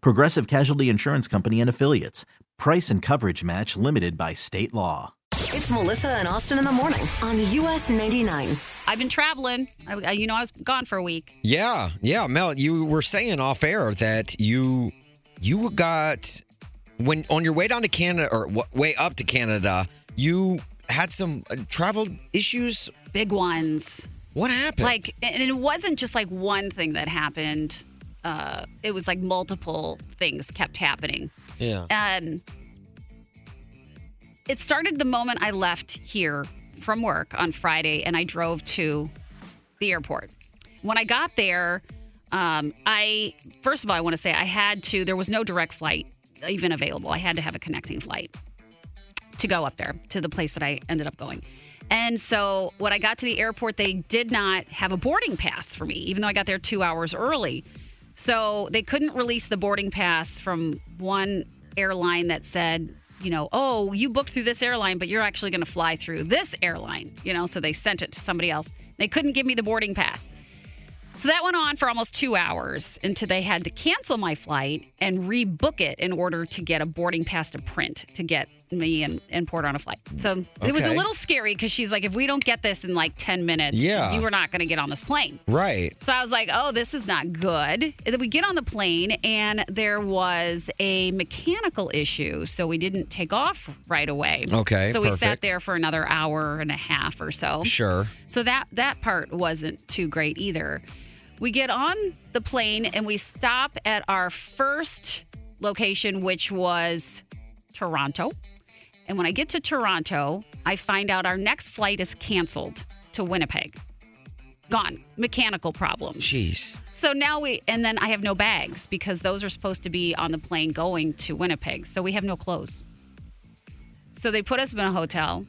Progressive Casualty Insurance Company and Affiliates. Price and coverage match limited by state law. It's Melissa and Austin in the morning on US 99. I've been traveling. I, I- you know, I was gone for a week. Yeah, yeah, Mel, you were saying off air that you you got when on your way down to Canada or wa- way up to Canada, you had some uh, travel issues. Big ones. What happened? Like, and it wasn't just like one thing that happened. Uh, it was like multiple things kept happening. yeah, Um, it started the moment I left here from work on Friday and I drove to the airport. When I got there, um, I first of all I want to say I had to. There was no direct flight even available. I had to have a connecting flight to go up there to the place that I ended up going. And so when I got to the airport, they did not have a boarding pass for me, even though I got there two hours early. So they couldn't release the boarding pass from one airline that said, you know, oh, you booked through this airline, but you're actually going to fly through this airline, you know, so they sent it to somebody else. They couldn't give me the boarding pass. So that went on for almost two hours until they had to cancel my flight and rebook it in order to get a boarding pass to print to get me and, and Port on a flight. So it was a Okay. little scary because she's like, if we don't get this in like 10 minutes, Yeah. you were not going to get on this plane. right. So I was like, oh, this is not good. And then we get on the plane and there was a mechanical issue. So we didn't take off right away. Okay, So we sat perfect. there for another hour and a half or so. Sure. So that that part wasn't too great either. We get on the plane and we stop at our first location, which was Toronto. And when I get to Toronto, I find out our next flight is canceled to Winnipeg. Gone. Mechanical problem. Jeez. So now we, and then I have no bags because those are supposed to be on the plane going to Winnipeg. So we have no clothes. So they put us in a hotel.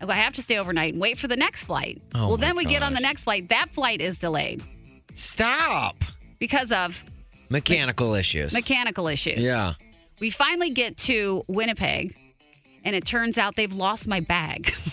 I have to stay overnight and wait for the next flight. Oh well, then we get on the next flight. That flight is delayed Stop. because of Mechanical issues. mechanical issues. Yeah. We finally get to Winnipeg, and it turns out they've lost my bag.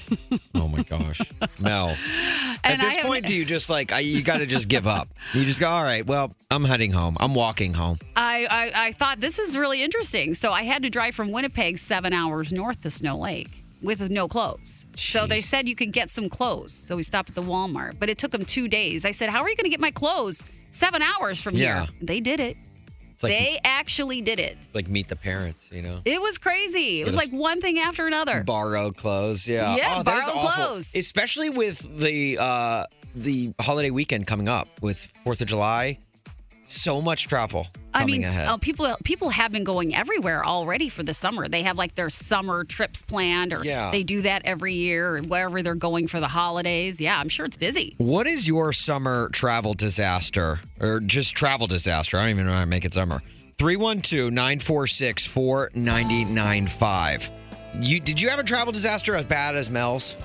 Oh my gosh, Mel. At And this point, do you just like I, you got to just give up? You just go, all right. Well, I'm heading home. I'm walking home. I, I, I thought this is really interesting. So I had to drive from Winnipeg seven hours north to Snow Lake with no clothes. So they said you could get some clothes. So we stopped at the Walmart, but it took them two days. I said, How are you going to get my clothes seven hours from Yeah. here? They did it. It's like they actually did it. it's like meet the parents. You know. It was crazy. It was like one thing after another. borrowed clothes. Yeah. Yeah, oh, borrowed clothes. Especially with the uh the holiday weekend coming up with Fourth of July. So much travel I mean, ahead. uh, people people have been going everywhere already for the summer. They have like their summer trips planned, or Yeah. they do that every year, or wherever they're going for the holidays. Yeah, I'm sure it's busy. what is your summer travel disaster or just travel disaster? I don't even know how to make it summer. 312 946 4995. You Did you have a travel disaster as bad as Mel's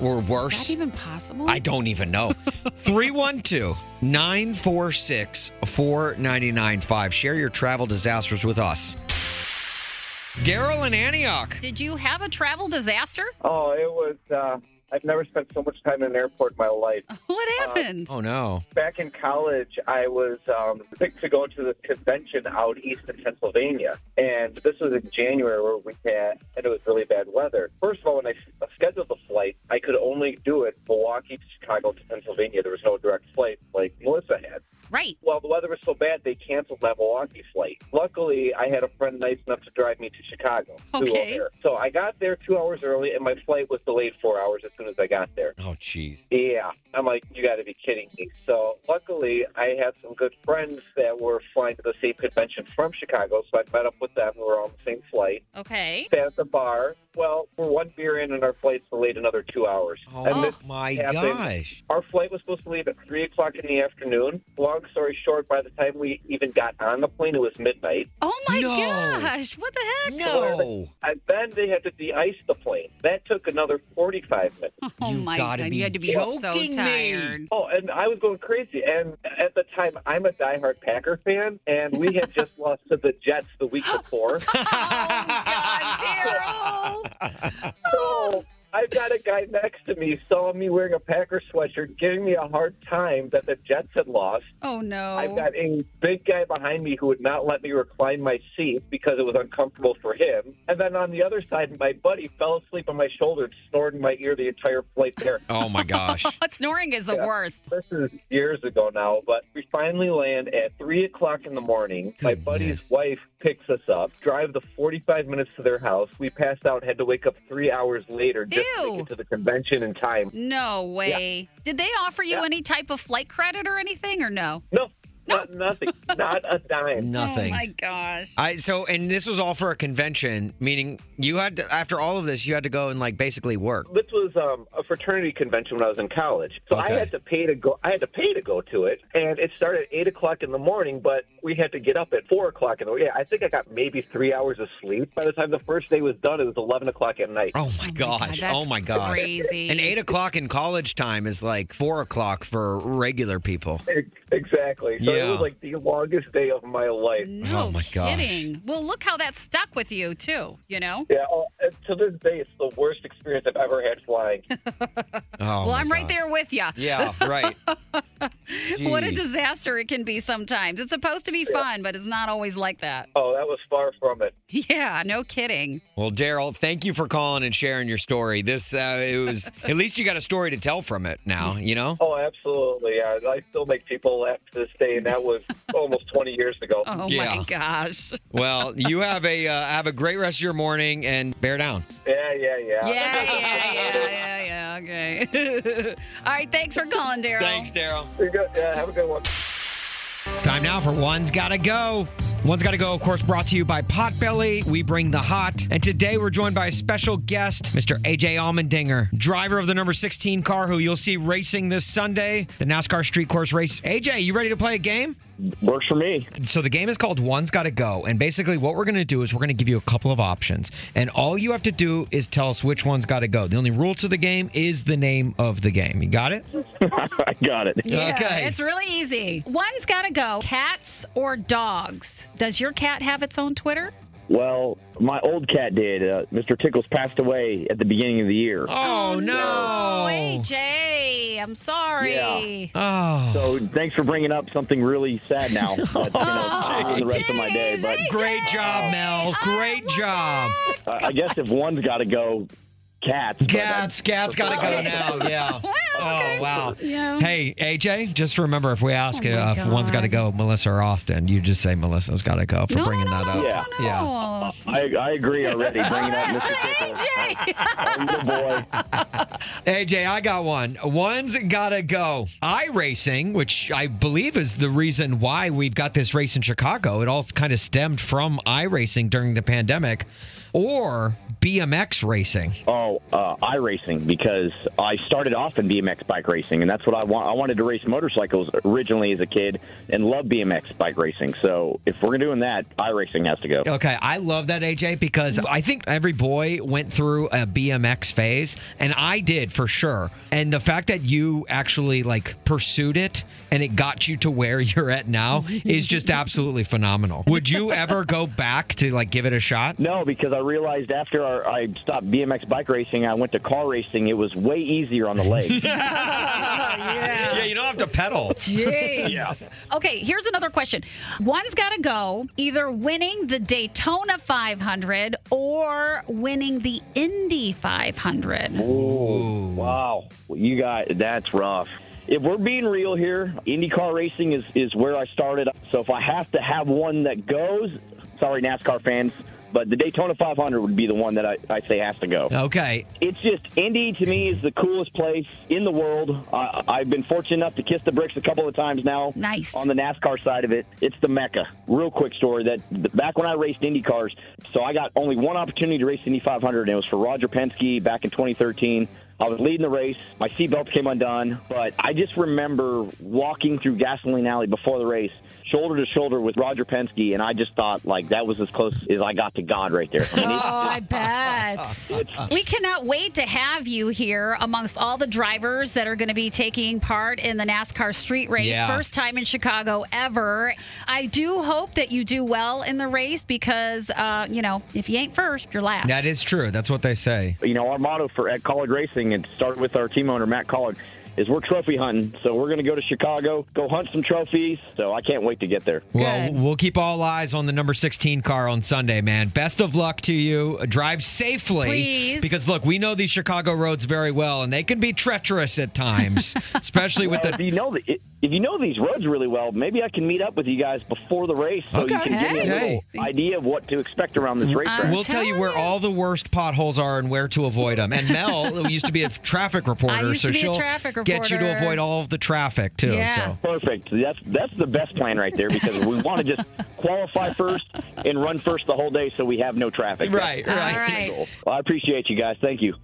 or worse. Is worse? that even possible? I don't even know. 312 946 4995. Share your travel disasters with us. Daryl in Antioch. Did you have a travel disaster? Oh, it was. Uh, I've never spent so much time in an airport in my life. What happened? Oh, no. Back in college, I was um, picked to go to the convention out east in Pennsylvania, and this was in January where we had, and it was really bad weather. First of all, when I scheduled the flight, I could only do it Milwaukee to Chicago to Pennsylvania. There was no direct flight like Melissa had. Right. Well, the weather was so bad they canceled that Milwaukee flight. Luckily, I had a friend nice enough to drive me to Chicago. Okay. So I got there two hours early, and my flight was delayed four hours as soon as I got there. Oh, jeez. Yeah, I'm like, you got to be kidding me. So luckily, I had some good friends that were flying to the same convention from Chicago, so I met up with them. We were on the same flight. Okay. Sat at the bar. Well, we're one beer in, and our flight's delayed another two hours. Oh, and this my happened- gosh. Our flight was supposed to leave at three o'clock in the afternoon. Long story short, by the time we even got on the plane, it was midnight. Oh my No. gosh! What the heck? No. And then they had to de-ice the plane. That took another forty-five minutes. Oh You've my god! be you had to be so joking me. Oh, and I was going crazy. And at the time, I'm a diehard Packer fan, and we had just lost to the Jets the week before. Oh God, Daryl! so I've got a guy next to me saw me wearing a Packer sweatshirt, giving me a hard time that the Jets had lost. Oh no! I've got a big guy behind me who would not let me recline my seat because it was uncomfortable for him. And then on the other side, my buddy fell asleep on my shoulder, and snored in my ear the entire flight there. Oh, my gosh. Snoring is the Yeah. worst. This is years ago now, but we finally land at three o'clock in the morning. My buddy's wife picks us up, drive the forty-five minutes to their house. We passed out, had to wake up three hours later just to make to the convention in time. No way. Did they offer you Yeah. any type of flight credit or anything, or no? No, not nothing, not a dime. Nothing. Oh my gosh! I so and this was all for a convention, meaning you had to after all of this you had to go and like basically work. This was um, a fraternity convention when I was in college, so Okay. I had to pay to go. I had to pay to go to it, and it started at eight o'clock in the morning. But we had to get up at four o'clock in the morning. Yeah, I think I got maybe three hours of sleep by the time the first day was done. It was eleven o'clock at night. Oh my gosh! that's oh my gosh! Crazy. And eight o'clock in college time is like four o'clock for regular people. Exactly. So Yeah. it was like the longest day of my life. No Oh, my gosh. kidding. Well, look how that stuck with you too. You know. Yeah, oh, to this day, it's the worst experience I've ever had flying. Oh, well, I'm right there with you. Yeah, right. What a disaster it can be sometimes. It's supposed to be fun, but it's not always like that. oh, that was far from it. Yeah, no kidding. Well, Daryl, thank you for calling and sharing your story. This uh, it was at least you got a story to tell from it now. You know. Oh, absolutely. I, I still make people laugh to this day, and that was almost 20 years ago. Oh Yeah. my gosh. Well, you have a uh, have a great rest of your morning and bear down. Yeah, yeah, yeah. Yeah, yeah, yeah, yeah, yeah. Okay. All right. Thanks for calling, Daryl. Thanks, Daryl. You're good. Yeah, have a good one. It's time now for One's Gotta Go. One's Gotta Go, of course, brought to you by Potbelly. We bring the hot. And today we're joined by a special guest, Mr. AJ Allmendinger, driver of the number 16 car who you'll see racing this Sunday, the NASCAR Street Course Race. AJ, you ready to play a game? Works for me. So the game is called One's Gotta Go. And basically, what we're going to do is we're going to give you a couple of options. And all you have to do is tell us which one's got to go. The only rule to the game is the name of the game. You got it? I got it. Yeah, Okay. it's really easy. One's got to go. Cats or dogs? Does your cat have its own Twitter? Well, my old cat did. Uh, Mr. Tickles passed away at the beginning of the year. Oh, no. AJ, I'm sorry. Yeah. Oh. So thanks for bringing up something really sad now. That's going to ruin the rest of my day. But Great job, Mel. Great job. uh, I guess if one's got to go, cats. but I- Cats, cats got to go now. Yeah. Oh, wow. Yeah. Hey, AJ, just remember if we ask Oh, my uh, if one's got to go, Melissa or Austin, you just say Melissa's got to go for No, bringing no, that no, up. no, Yeah. no. Yeah. I, I agree already. Bringing up Mr. Tickles. AJ. Oh, good boy. AJ, I got one. One's gotta go. iRacing, which I believe is the reason why we've got this race in Chicago. It all kind of stemmed from iRacing during the pandemic, or BMX racing. Oh, uh, iRacing because I started off in BMX bike racing, and that's what I want. I wanted to race motorcycles originally as a kid, and love BMX bike racing. So if we're doing that, iRacing has to go. Okay, I love that AJ because I think every boy went through a BMX phase and I did for sure. And the fact that you actually like pursued it and it got you to where you're at now is just absolutely phenomenal. Would you ever go back to like give it a shot? No, because I realized after our, I stopped BMX bike racing, I went to car racing. It was way easier on the legs. Yeah, you don't have to pedal. Jeez. Okay, here's another question. One's got to go either winning the Daytona 500 or winning the Indy 500. Ooh, wow, you got that's rough. if we're being real here, IndyCar racing is, is where I started. So if I have to have one that goes, sorry, NASCAR fans, but the Daytona 500 would be the one that I, I say has to go. Okay. It's just Indy to me is the coolest place in the world. Uh, I've been fortunate enough to kiss the bricks a couple of times now. Nice. On the NASCAR side of it, it's the mecca. Real quick story that back when I raced Indy cars, so I got only one opportunity to race Indy 500, and it was for Roger Penske back in 2013. I was leading the race. My seatbelt came undone, but I just remember walking through Gasoline Alley before the race, shoulder to shoulder with Roger Penske, and I just thought like that was as close as I got to God right there. I mean, Oh, I bet. we cannot wait to have you here amongst all the drivers that are going to be taking part in the NASCAR street race. Yeah. First time in Chicago ever. I do hope that you do well in the race because, uh, you know, if you ain't first, you're last. That is true. That's what they say. you know, our motto for at Kaulig Racing, and start with our team owner Matt Kaulig, is we're trophy hunting. So we're going to go to Chicago, go hunt some trophies. So I can't wait to get there. Well, we'll keep all eyes on the number 16 car on Sunday, man. Best of luck to you. Drive safely. Please. Because, look, we know these Chicago roads very well, and they can be treacherous at times, especially with Well, the. if you know the, if you know these roads really well, maybe I can meet up with you guys before the race, so you Okay. can give me a Hey. little idea of what to expect around this racetrack. We'll tell you where all the worst potholes are and where to avoid them. And Mel who used to be a traffic reporter, so to be a she'll traffic get you to avoid all of the traffic too. Yeah. So Perfect. That's that's the best plan right there because we want to just qualify first and run first the whole day, so we have no traffic. Right, All right. right. Well, I appreciate you guys. Thank you.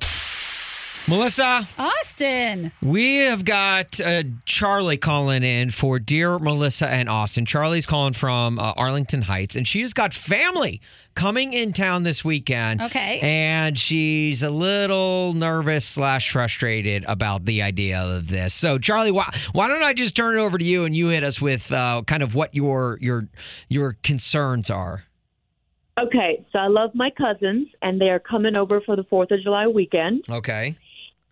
Melissa, Austin. we have got uh, Charlie calling in for dear Melissa and Austin. Charlie's calling from uh, Arlington Heights, and she's got family coming in town this weekend. Okay. and she's a little nervous slash frustrated about the idea of this. So, Charlie, why, why don't I just turn it over to you and you hit us with uh, kind of what your your your concerns are? Okay, so I love my cousins, and they are coming over for the Fourth of July weekend, Okay.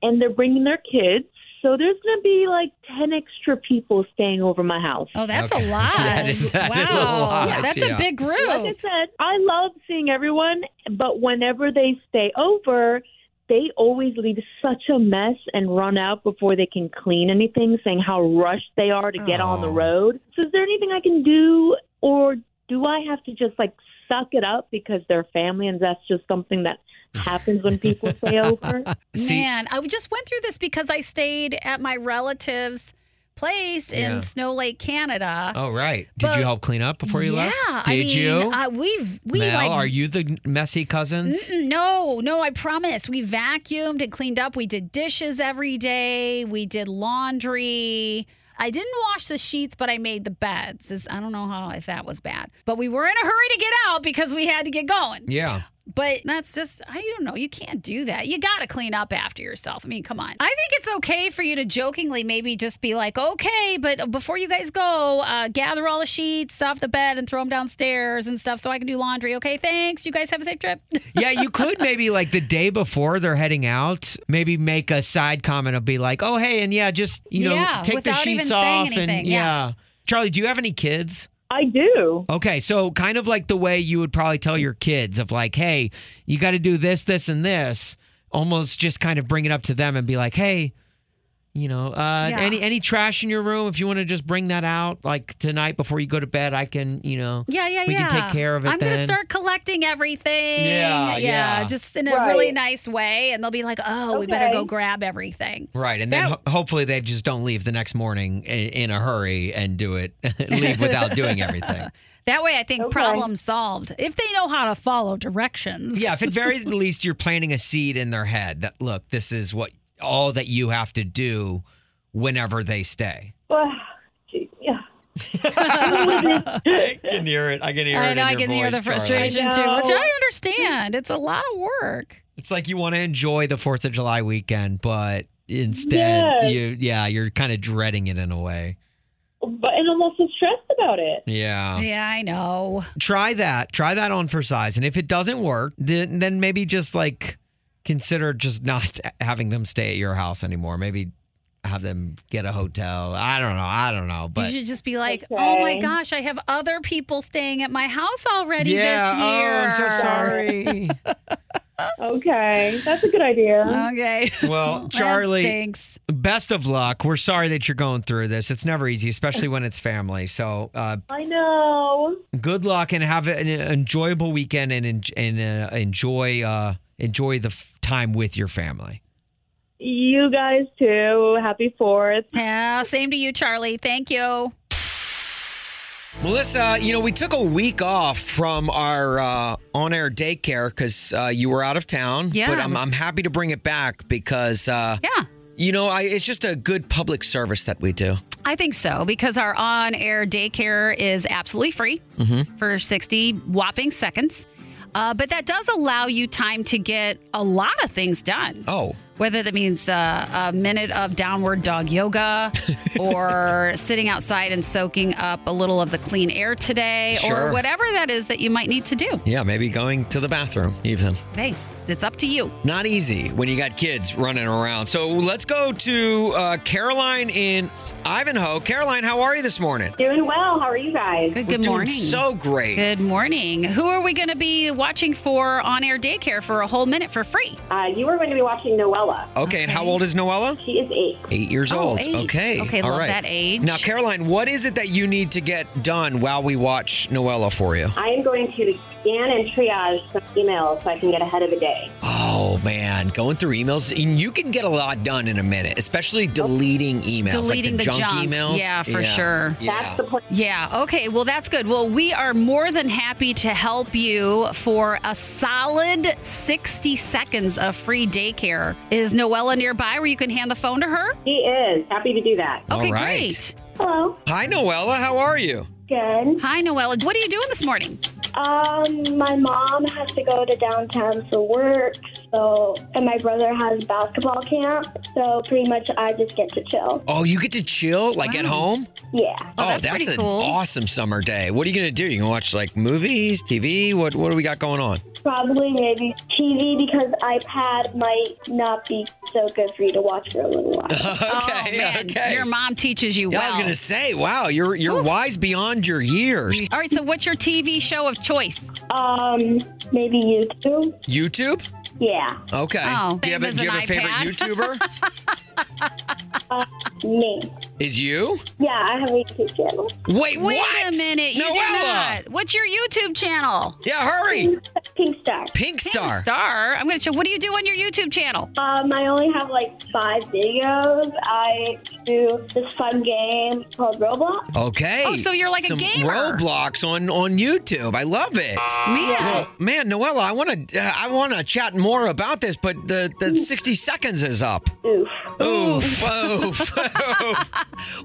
And they're bringing their kids. So there's going to be like ten extra people staying over my house. Oh, that's Okay. a lot. That is- that wow. is a lot, That's yeah. a big group. Like I said, I love seeing everyone, but whenever they stay over, they always leave such a mess and run out before they can clean anything, saying how rushed they are to get on the Oh. road. So is there anything I can do, or do I have to just like suck it up because they're family and that's just something that happens when people stay over? Man, I just went through this because I stayed at my relative's place Yeah. in Snow Lake, Canada. Oh, right. Did But- you help clean up before you left? yeah, left? Did I mean, you? Uh, we've we Mel, like are you the messy cousins? Mm-mm, No, no, I promise. We vacuumed and cleaned up. We did dishes every day. We did laundry. I didn't wash the sheets, but I made the beds. I don't know how if that was bad, but we were in a hurry to get out because we had to get going. Yeah. But that's just, I don't know. You can't do that. You got to clean up after yourself. I mean, come on. I think it's okay for you to jokingly maybe just be like, okay, but before you guys go, uh, gather all the sheets off the bed and throw them downstairs and stuff so I can do laundry. Okay, thanks. You guys have a safe trip. Yeah, you could maybe like the day before they're heading out, maybe make a side comment of be like, "Oh, hey, and yeah, just you know, Yeah, take the sheets off anything, and yeah. Charlie, do you have any kids? I do. Okay, so kind of like the way you would probably tell your kids of like, "Hey, you got to do this, this, and this." Almost just kind of bring it up to them and be like, "Hey, you know, uh, Yeah. any any trash in your room? If you want to just bring that out, like tonight before you go to bed, I can, you know, Yeah, yeah, we yeah. can take care of it I'm gonna start collecting everything. Yeah, yeah. just in a Right. really nice way, and they'll be like, "Oh, we better go grab everything." Right, and then ho- hopefully they just don't leave the next morning in, in a hurry and do it, leave without doing everything. That way, I think Okay. problem solved. If they know how to follow directions. Yeah, if at very least you're planting a seed in their head that look, this is what all that you have to do whenever they stay. Well, yeah. I can hear it. I can hear I it know. in I your can hear the frustration too, which. I understand. It's a lot of work. It's like you want to enjoy the Fourth of July weekend, but instead, Yes. you yeah, you're kind of dreading it in a way. But and I'm also stressed about it. Yeah. Yeah, I know. try that try that on for size and if it doesn't work then, then maybe just like consider just not having them stay at your house anymore maybe have them get a hotel i don't know i don't know but you should just be like, "Oh my gosh, I have other people staying at my house already yeah this year." oh i'm so sorry Okay, that's a good idea. Okay. Well, Charlie, stinks. best of luck. We're sorry that you're going through this. It's never easy, especially when it's family. So, uh, I know. good luck and have an enjoyable weekend and en- and uh, enjoy uh, enjoy the f- time with your family. You guys too. Happy Fourth. Yeah, same to you, Charlie. Thank you. Melissa, you know, we took a week off from our uh, on air daycare because uh, you were out of town. Yeah, But I I'm, I'm happy to bring it back because, uh, Yeah. you know, I, it's just a good public service that we do. I think so because our on air daycare is absolutely free for 60 whopping seconds. Uh, but that does allow you time to get a lot of things done. Oh. Whether that means uh, a minute of downward dog yoga or sitting outside and soaking up a little of the clean air today Sure. or whatever that is that you might need to do. Yeah, maybe going to the bathroom even. Hey, it's up to you. It's not easy when you got kids running around. So let's go to uh, Caroline in Ivanhoe. Caroline, how are you this morning? Doing well. How are you guys? Good, We're good doing morning. so great. Good morning. Who are we going to be watching for on air daycare for a whole minute for free? Uh, you are going to be watching Noella. Okay, and how old is Noella? She is eight. Eight years Oh, old. eight. Okay. Okay, All love right. that age. Now, Caroline, what is it that you need to get done while we watch Noella for you? I am going to scan and triage some emails so I can get ahead of the day. Oh man, going through emails, and you can get a lot done in a minute, especially deleting emails, Deleting like the, the junk, junk. emails. Yeah, for sure. Yeah. That's the point. Yeah, okay. Well, that's good. Well, we are more than happy to help you for a solid 60 seconds of free daycare. Is Noella nearby where you can hand the phone to her? He is. Happy to do that. Okay, right. great. Hello. Hi, Noella. How are you? Good. Hi, Noella. What are you doing this morning? Um, my mom has to go to downtown for work, so and my brother has basketball camp, so pretty much I just get to chill. Oh, you get to chill like at home? Yeah. Oh, that's pretty an cool. awesome summer day. What are you gonna do? You gonna watch like movies, TV? What What do we got going on? Probably maybe TV because iPad might not be so good for you to watch for a little while. oh, man. okay. Your mom teaches you Yeah, well. I was gonna say, wow, you're you're wise beyond your years. All right, so what's your TV show of choice? um, maybe YouTube. YouTube? Yeah, Okay. Oh, do you have a, do you have a favorite iPad. YouTuber? me. Is you? Yeah, I have a YouTube channel. Wait, Wait what? a minute. You do Noella! not. What's your YouTube channel? Yeah, hurry. Pink Star. Pink Star. Star. I'm going to show. What do you do on your YouTube channel? Um, I only have like five videos. I do this fun game called Roblox. Okay. Oh, so you're like a Some gamer. Roblox on on YouTube. I love it. Man. Well, man, Noella, I want to uh, I want to chat more about this, but the the 60 seconds is up. Oof. Oof, oof, oof.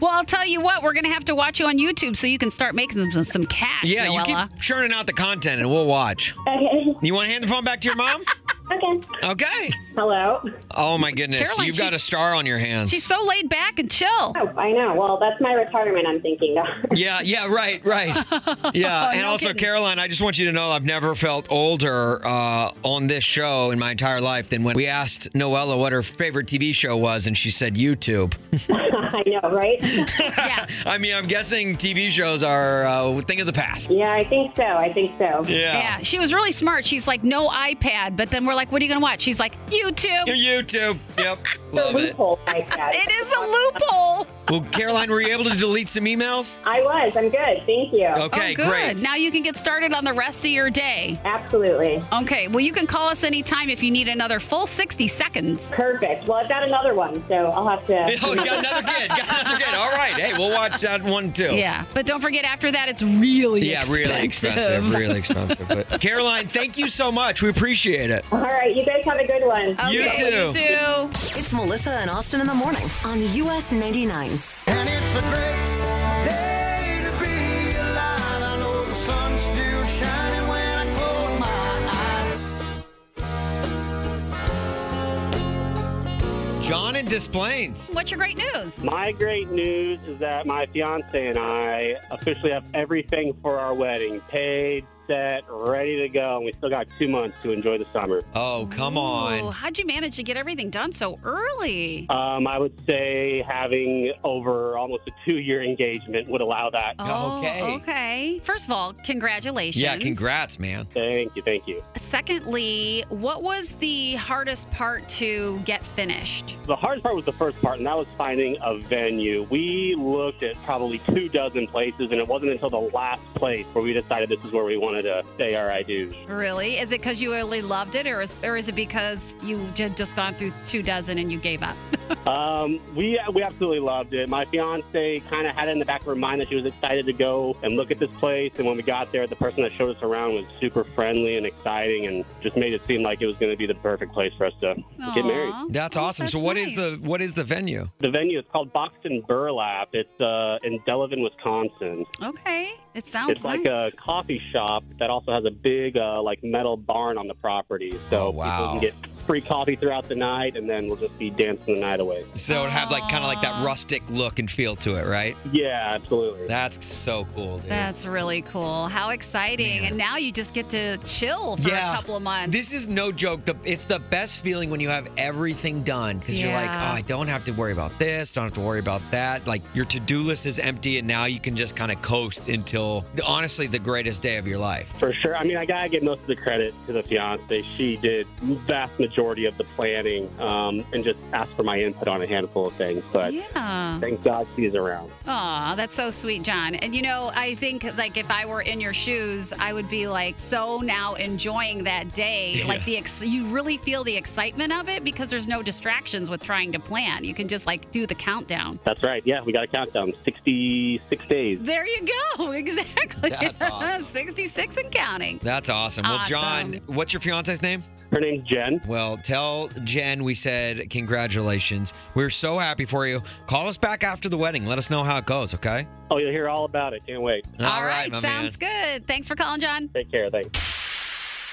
Well, I'll tell you what. We're going to have to watch you on YouTube so you can start making some, some cash. Yeah, you Noella. keep churning out the content and we'll watch. Okay. You want to hand the phone back to your mom? Okay. Okay. Hello. Oh my goodness, Caroline, you've got a she's- star on your hands. She's so laid back and chill. Oh, I know. Well, that's my retirement I'm thinking of. Yeah, yeah, right, right. Yeah, and No also, kidding. Caroline, I just want you to know I've never felt older uh, on this show in my entire life than when we asked Noella what her favorite TV show was, and she said YouTube. I know, right? Yeah. I mean, I'm guessing TV shows are uh, a thing of the past. yeah, I think so. I think so. Yeah, she was really smart. She's like, no iPad. But then we're like, what are you going to watch? She's like, YouTube. YouTube. Yep. The Love it. loophole like that. It is a loophole. Well, Caroline, were you able to delete some emails? I was. I'm good. Thank you. Okay, oh, good. great. Now you can get started on the rest of your day. Absolutely. Okay. Well, you can call us anytime if you need another full 60 seconds. Perfect. Well, I've got another one, so I'll have to. Oh, you got another kid. Got another kid. All right. Hey, we'll watch that one too. Yeah. But don't forget, after that, it's really Yeah, really expensive. Really expensive. But Caroline, thank you so much. We appreciate it. All right. You guys have a good one. You too. You too. It's Melissa and Austin in the morning on US 99. And it's a great day to be alive. I know the sun's still shining when I close my eyes. John in Des Plaines. What's your great news? My great news is that my fiance and I officially have everything for our wedding paid, set, ready to go, and we still got two months to enjoy the summer. Oh, come Ooh, on. how'd you manage to get everything done so early? Um, I would say having over almost a two-year engagement would allow that. Oh, okay. okay. First of all, congratulations. Yeah, congrats, man. Thank you, thank you. Secondly, what was the hardest part to get finished? The hardest part was the first part, and that was finding a venue. We looked at probably two dozen places, and it wasn't until the last place where we decided this is where we wanted to say our I do's. Really? Is it because you really loved it, or is, or is it because you had just gone through two dozen and you gave up? Um, we we absolutely loved it. My fiance kind of had it in the back of her mind that she was excited to go and look at this place. And when we got there, the person that showed us around was super friendly and exciting, and just made it seem like it was going to be the perfect place for us to get married. That's awesome. so what is the what is the venue? The venue is called Boxton Burlap. It's uh, in Delavan, Wisconsin. Okay, it sounds It's like a coffee shop that also has a big uh, like metal barn on the property, so Oh, wow. people can get free coffee throughout the night, and then we'll just be dancing the night away. So it have like kind of like that ah. rustic look and feel to it, right? Yeah, absolutely. That's so cool, dude. That's really cool. How exciting. And now you just get to chill for Yeah. a couple of months. This is no joke. The, it's the best feeling when you have everything done because you're like, oh, I don't have to worry about this, don't have to worry about that. Like your to do list is empty, and now you can just kind of coast until honestly the greatest day of your life. For sure. I mean, I gotta give most of the credit to the fiance. She did vast majority of the planning, um, and just asked for my input on a handful of things. But Yeah. thank God she's around. Aw, that's so sweet, John. And you know, I think like if I were in your shoes, I would be like so now enjoying that day. Like the ex- you really feel the excitement of it because there's no distractions with trying to plan. You can just like do the countdown. That's right. Yeah, we got a countdown. Sixty-six days. There you go. Exactly. That's awesome. 66 and counting. That's awesome. Well, John, what's your fiance's name? Her name's Jen. Well, tell Jen we said congratulations. We're so happy for you. Call us back after the wedding. Let us know how it goes, okay? Oh, you'll hear all about it. Can't wait. All right, my sounds good. Thanks for calling, John. Take care. Thanks.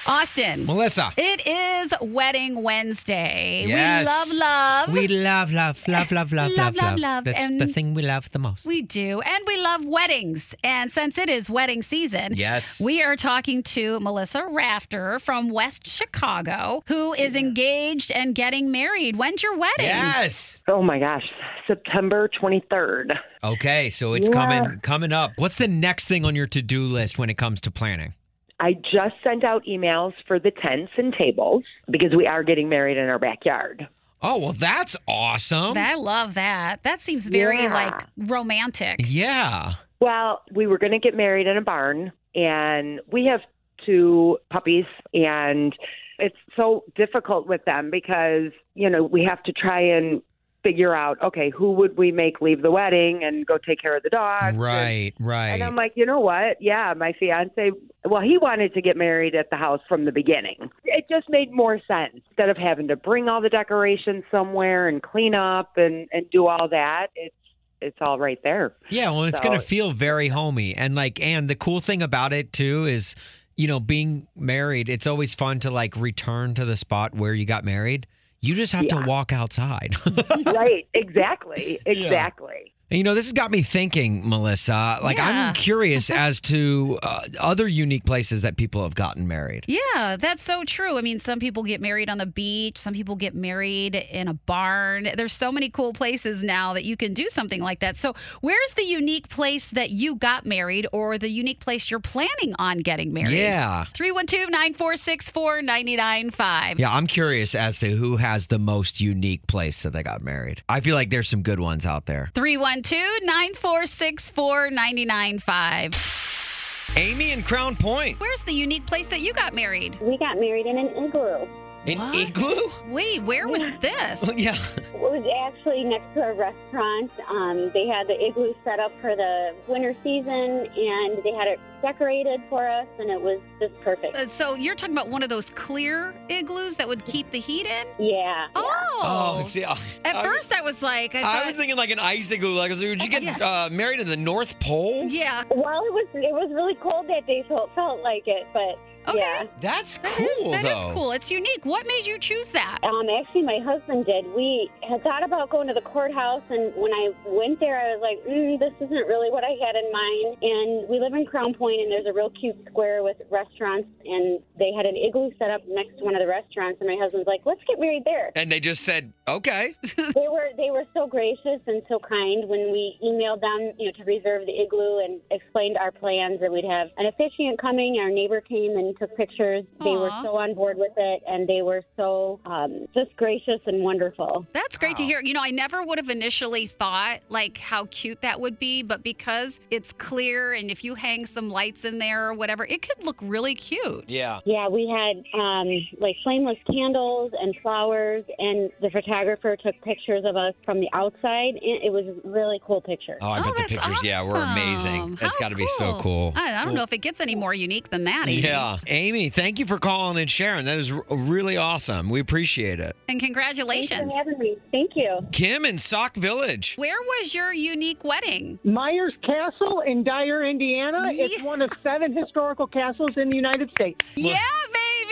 Austin. Melissa. It is Wedding Wednesday. Yes. We love love. We love, love, love, love, love, Love, love, love, love. That's And- the thing we love the most. We do. And we love weddings. And since it is wedding season, Yes. we are talking to Melissa Rafter from West Chicago, who is engaged and getting married. When's your wedding? Yes. Oh my gosh, September 23rd. Okay, so it's Yeah. coming coming up. What's the next thing on your to-do list when it comes to planning? I just sent out emails for the tents and tables because we are getting married in our backyard. Oh, well that's awesome. I love that. That seems very Yeah. like romantic. yeah. Well, we were going to get married in a barn, and we have two puppies, and it's so difficult with them because, you know, we have to try and figure out, okay, who would we make leave the wedding and go take care of the dogs? Right, right. And I'm like, you know what? Yeah, my fiance, well, he wanted to get married at the house from the beginning. It just made more sense. Instead of having to bring all the decorations somewhere and clean up and, and do all that, it's it's all right there. Yeah, well, it's So- going to feel very homey. And like and the cool thing about it too is, you know, being married, it's always fun to like return to the spot where you got married. You just have to walk outside. right, exactly. Exactly. And, you know, this has got me thinking, Melissa. Like, Yeah. I'm curious as to uh, other unique places that people have gotten married. Yeah, that's so true. I mean, some people get married on the beach, some people get married in a barn. There's so many cool places now that you can do something like that. So, where's the unique place that you got married or the unique place you're planning on getting married? Yeah. 312 946 4995. Yeah, I'm curious as to who has the most unique place that they got married. I feel like there's some good ones out there. 312 946 4995. Amy in Crown Point. Where's the unique place that you got married? We got married in an igloo. An igloo? Wait, where was this? yeah. It was actually next to a restaurant. Um, they had the igloo set up for the winter season, and they had it decorated for us, and it was just perfect. Uh, So, you're talking about one of those clear igloos that would keep the heat in? Yeah. Oh. Oh, see, I, At I- first, I was like, I, I was thinking like an ice igloo. Like, would you get Yeah. uh, married in the North Pole? yeah. Well, it was it was really cold that day, so it felt like it. But Okay. Yeah. That's cool, that is though. cool. It's unique. What made you choose that? Um, actually, my husband did. We had thought about going to the courthouse, and when I went there, I was like, mm, "This isn't really what I had in mind." And we live in Crown Point, and there's a real cute square with restaurants, and they had an igloo set up next to one of the restaurants. And my husband's like, "Let's get married there." And they just said, okay. they were they were so gracious and so kind when we emailed them, you know, to reserve the igloo and explained our plans that we'd have an officiant coming. Our neighbor came and took pictures. They were so on board with it, and they were so um, just gracious and wonderful. That's great to hear. You know, I never would have initially thought like how cute that would be, but because it's clear and if you hang some lights in there or whatever, it could look really cute. Yeah. Yeah, we had um, like flameless candles and flowers, and the photographer took pictures of us from the outside. It, it was a really cool picture. Oh, I bet the pictures, yeah, were amazing. Awesome. That's got to be so cool. I, I don't know if it gets any more unique than that. Even. Yeah. Amy, thank you for calling and sharing. That is really awesome. We appreciate it. And congratulations. Thanks for having me. Thank you. Kim in Sauk Village. Where was your unique wedding? Meyer's Castle in Dyer, Indiana. It's one of seven historical castles in the United States. Yeah,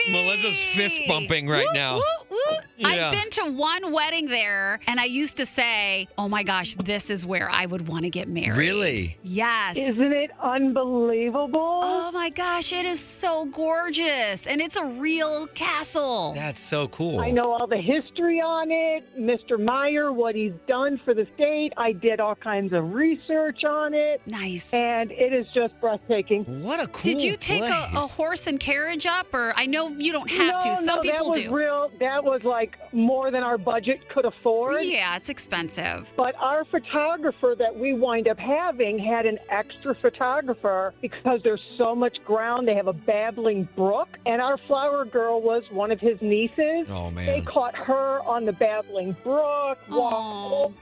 baby. Melissa's fist bumping right now. Woo, woo. Yeah. I've been to one wedding there, and I used to say, "Oh my gosh, this is where I would want to get married." Really? Yes. Isn't it unbelievable? Oh my gosh, it is so gorgeous, and it's a real castle. That's so cool. I know all the history on it, Mr. Meyer, what he's done for the state. I did all kinds of research on it. Nice. And it is just breathtaking. What a cool Did you take a, a horse and carriage up, or I know you don't have no, to. Some no, people that was do. real. That was like more than our budget could afford. Yeah, it's expensive. But our photographer that we wind up having had an extra photographer because there's so much ground. They have a babbling brook, and our flower girl was one of his nieces. Oh, man. They caught her on the babbling brook. walked over.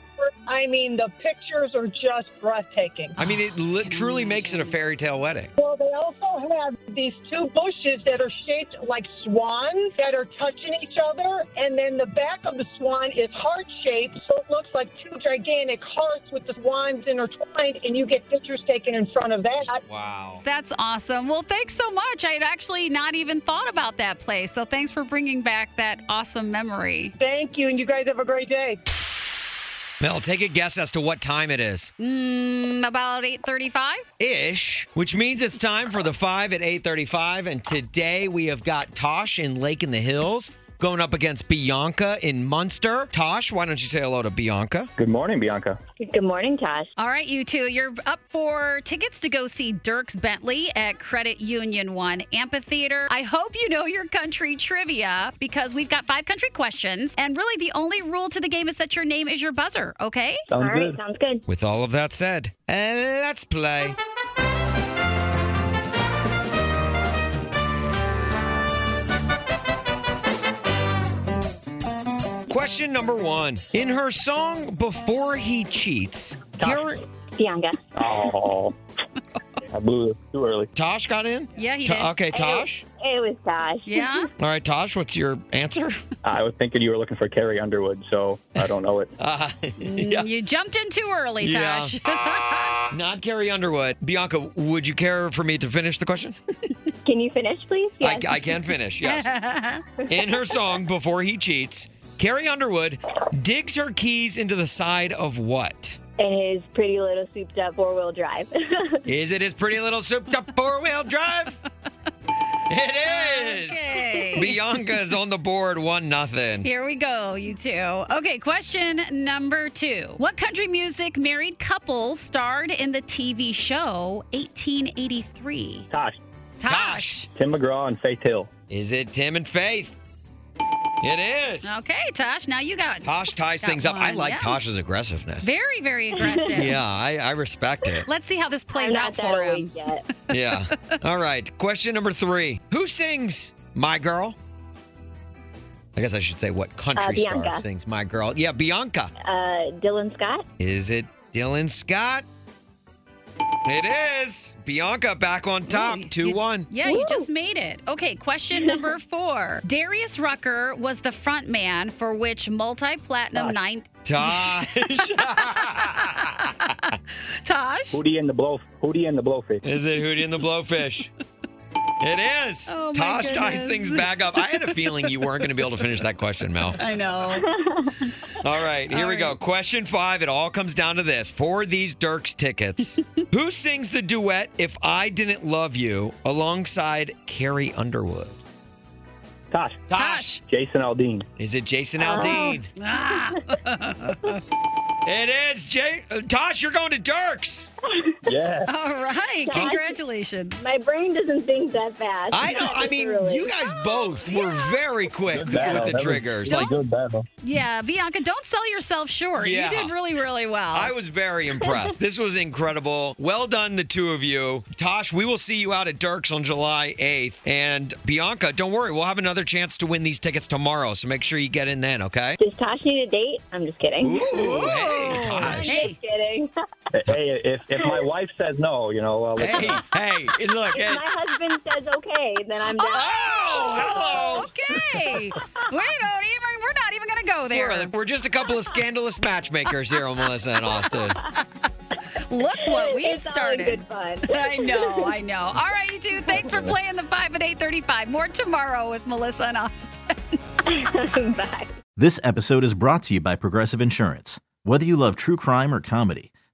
I mean, the pictures are just breathtaking. I mean, it li- truly makes it a fairy tale wedding. Well, they also have these two bushes that are shaped like swans that are touching each other, and then the back of the swan is heart shaped, so it looks like two gigantic hearts with the swans intertwined, and you get pictures taken in front of that. Wow. That's awesome. Well, thanks so much. I had actually not even thought about that place. So thanks for bringing back that awesome memory. Thank you, and you guys have a great day. Mel, take a guess as to what time it is. Mm, about 8:35. Ish, which means it's time for the five at 8:35, and today we have got Tosh in Lake in the Hills going up against Bianca in Munster. Tosh, why don't you say hello to Bianca? Good morning, Bianca. Good morning, Tosh. All right, you two, you're up for tickets to go see Dierks Bentley at Credit Union One Amphitheater. I hope you know your country trivia because we've got five country questions, and really the only rule to the game is that your name is your buzzer. Okay? Sounds All right, sounds good. With all of that said, uh, let's play. Question number one. In her song Before He Cheats, Karen. Bianca. Oh, I blew it too early. Tosh got in? Yeah, he To- did. okay, Tosh. It was Tosh. Yeah. All right, Tosh, what's your answer? I was thinking you were looking for Carrie Underwood, so I don't know it. Uh, Mm, You jumped in too early, Yeah. Tosh. not Carrie Underwood. Bianca, would you care for me to finish the question? Can you finish, please? I, I can finish, yes. In her song Before He Cheats, Carrie Underwood digs her keys into the side of what? And his pretty little souped up four wheel drive. Is it his pretty little souped up four wheel drive? It is. Okay. Bianca is on the board, one nothing. Here we go, you two. Okay, question number two. What country music married couple starred in the TV show 1883? Tosh, Tosh. Tim McGraw and Faith Hill. Is it Tim and Faith? It is. Okay, Tosh, now you got Tosh ties got things up. I like Yeah. Tosh's aggressiveness. Very, very aggressive. Yeah, I, I respect it. Let's see how this plays I'm out not that for awake him. yet. Yeah. All right. Question number three. Who sings My Girl? I guess I should say what country Uh, star Bianca. sings My Girl? Yeah, Bianca. Uh, Dylan Scott. Is it Dylan Scott? It is. Bianca back on top, 2 1. Yeah, you just made it. Okay, question number four. Darius Rucker was the front man for which multi platinum nine. Tosh. Tosh? Hootie and the Blow. Hootie and the Blowfish. Is it Hootie and the Blowfish? It is. Oh, my Tosh ties things back up. I had a feeling you weren't going to be able to finish that question, Mel. I know. All right, here we go. Question five. It all comes down to this. For these Dierks tickets, who sings the duet If I Didn't Love You alongside Carrie Underwood? Tosh. Tosh. Jason Aldean. Is it Jason Aldean? Ah. It is. Jay- uh, Tosh, you're going to Dierks. Yeah. All right. Congratulations. My brain doesn't think that fast. I know. I mean, you guys both were very quick with the triggers. Like, good battle. Yeah, Bianca, don't sell yourself short. Yeah. You did really, really well. I was very impressed. This was incredible. Well done, the two of you. Tosh, we will see you out at Dierks on July 8th. And Bianca, don't worry, we'll have another chance to win these tickets tomorrow. So make sure you get in then, okay? Does Tosh need a date? I'm just kidding. Ooh, hey, Tosh. Just kidding. Hey, if, if my wife says no, you know, I'll let you. Hey, look. If my husband says okay, then I'm down. Oh, hello. Oh, okay. we don't even. We're not even going to go there. We're, we're just a couple of scandalous matchmakers here on Melissa and Austin. Look what we've It's all in started. good fun. I know, I know. All right, you two. Thanks for playing the five at eight thirty-five. More tomorrow with Melissa and Austin. Bye. This episode is brought to you by Progressive Insurance. Whether you love true crime or comedy,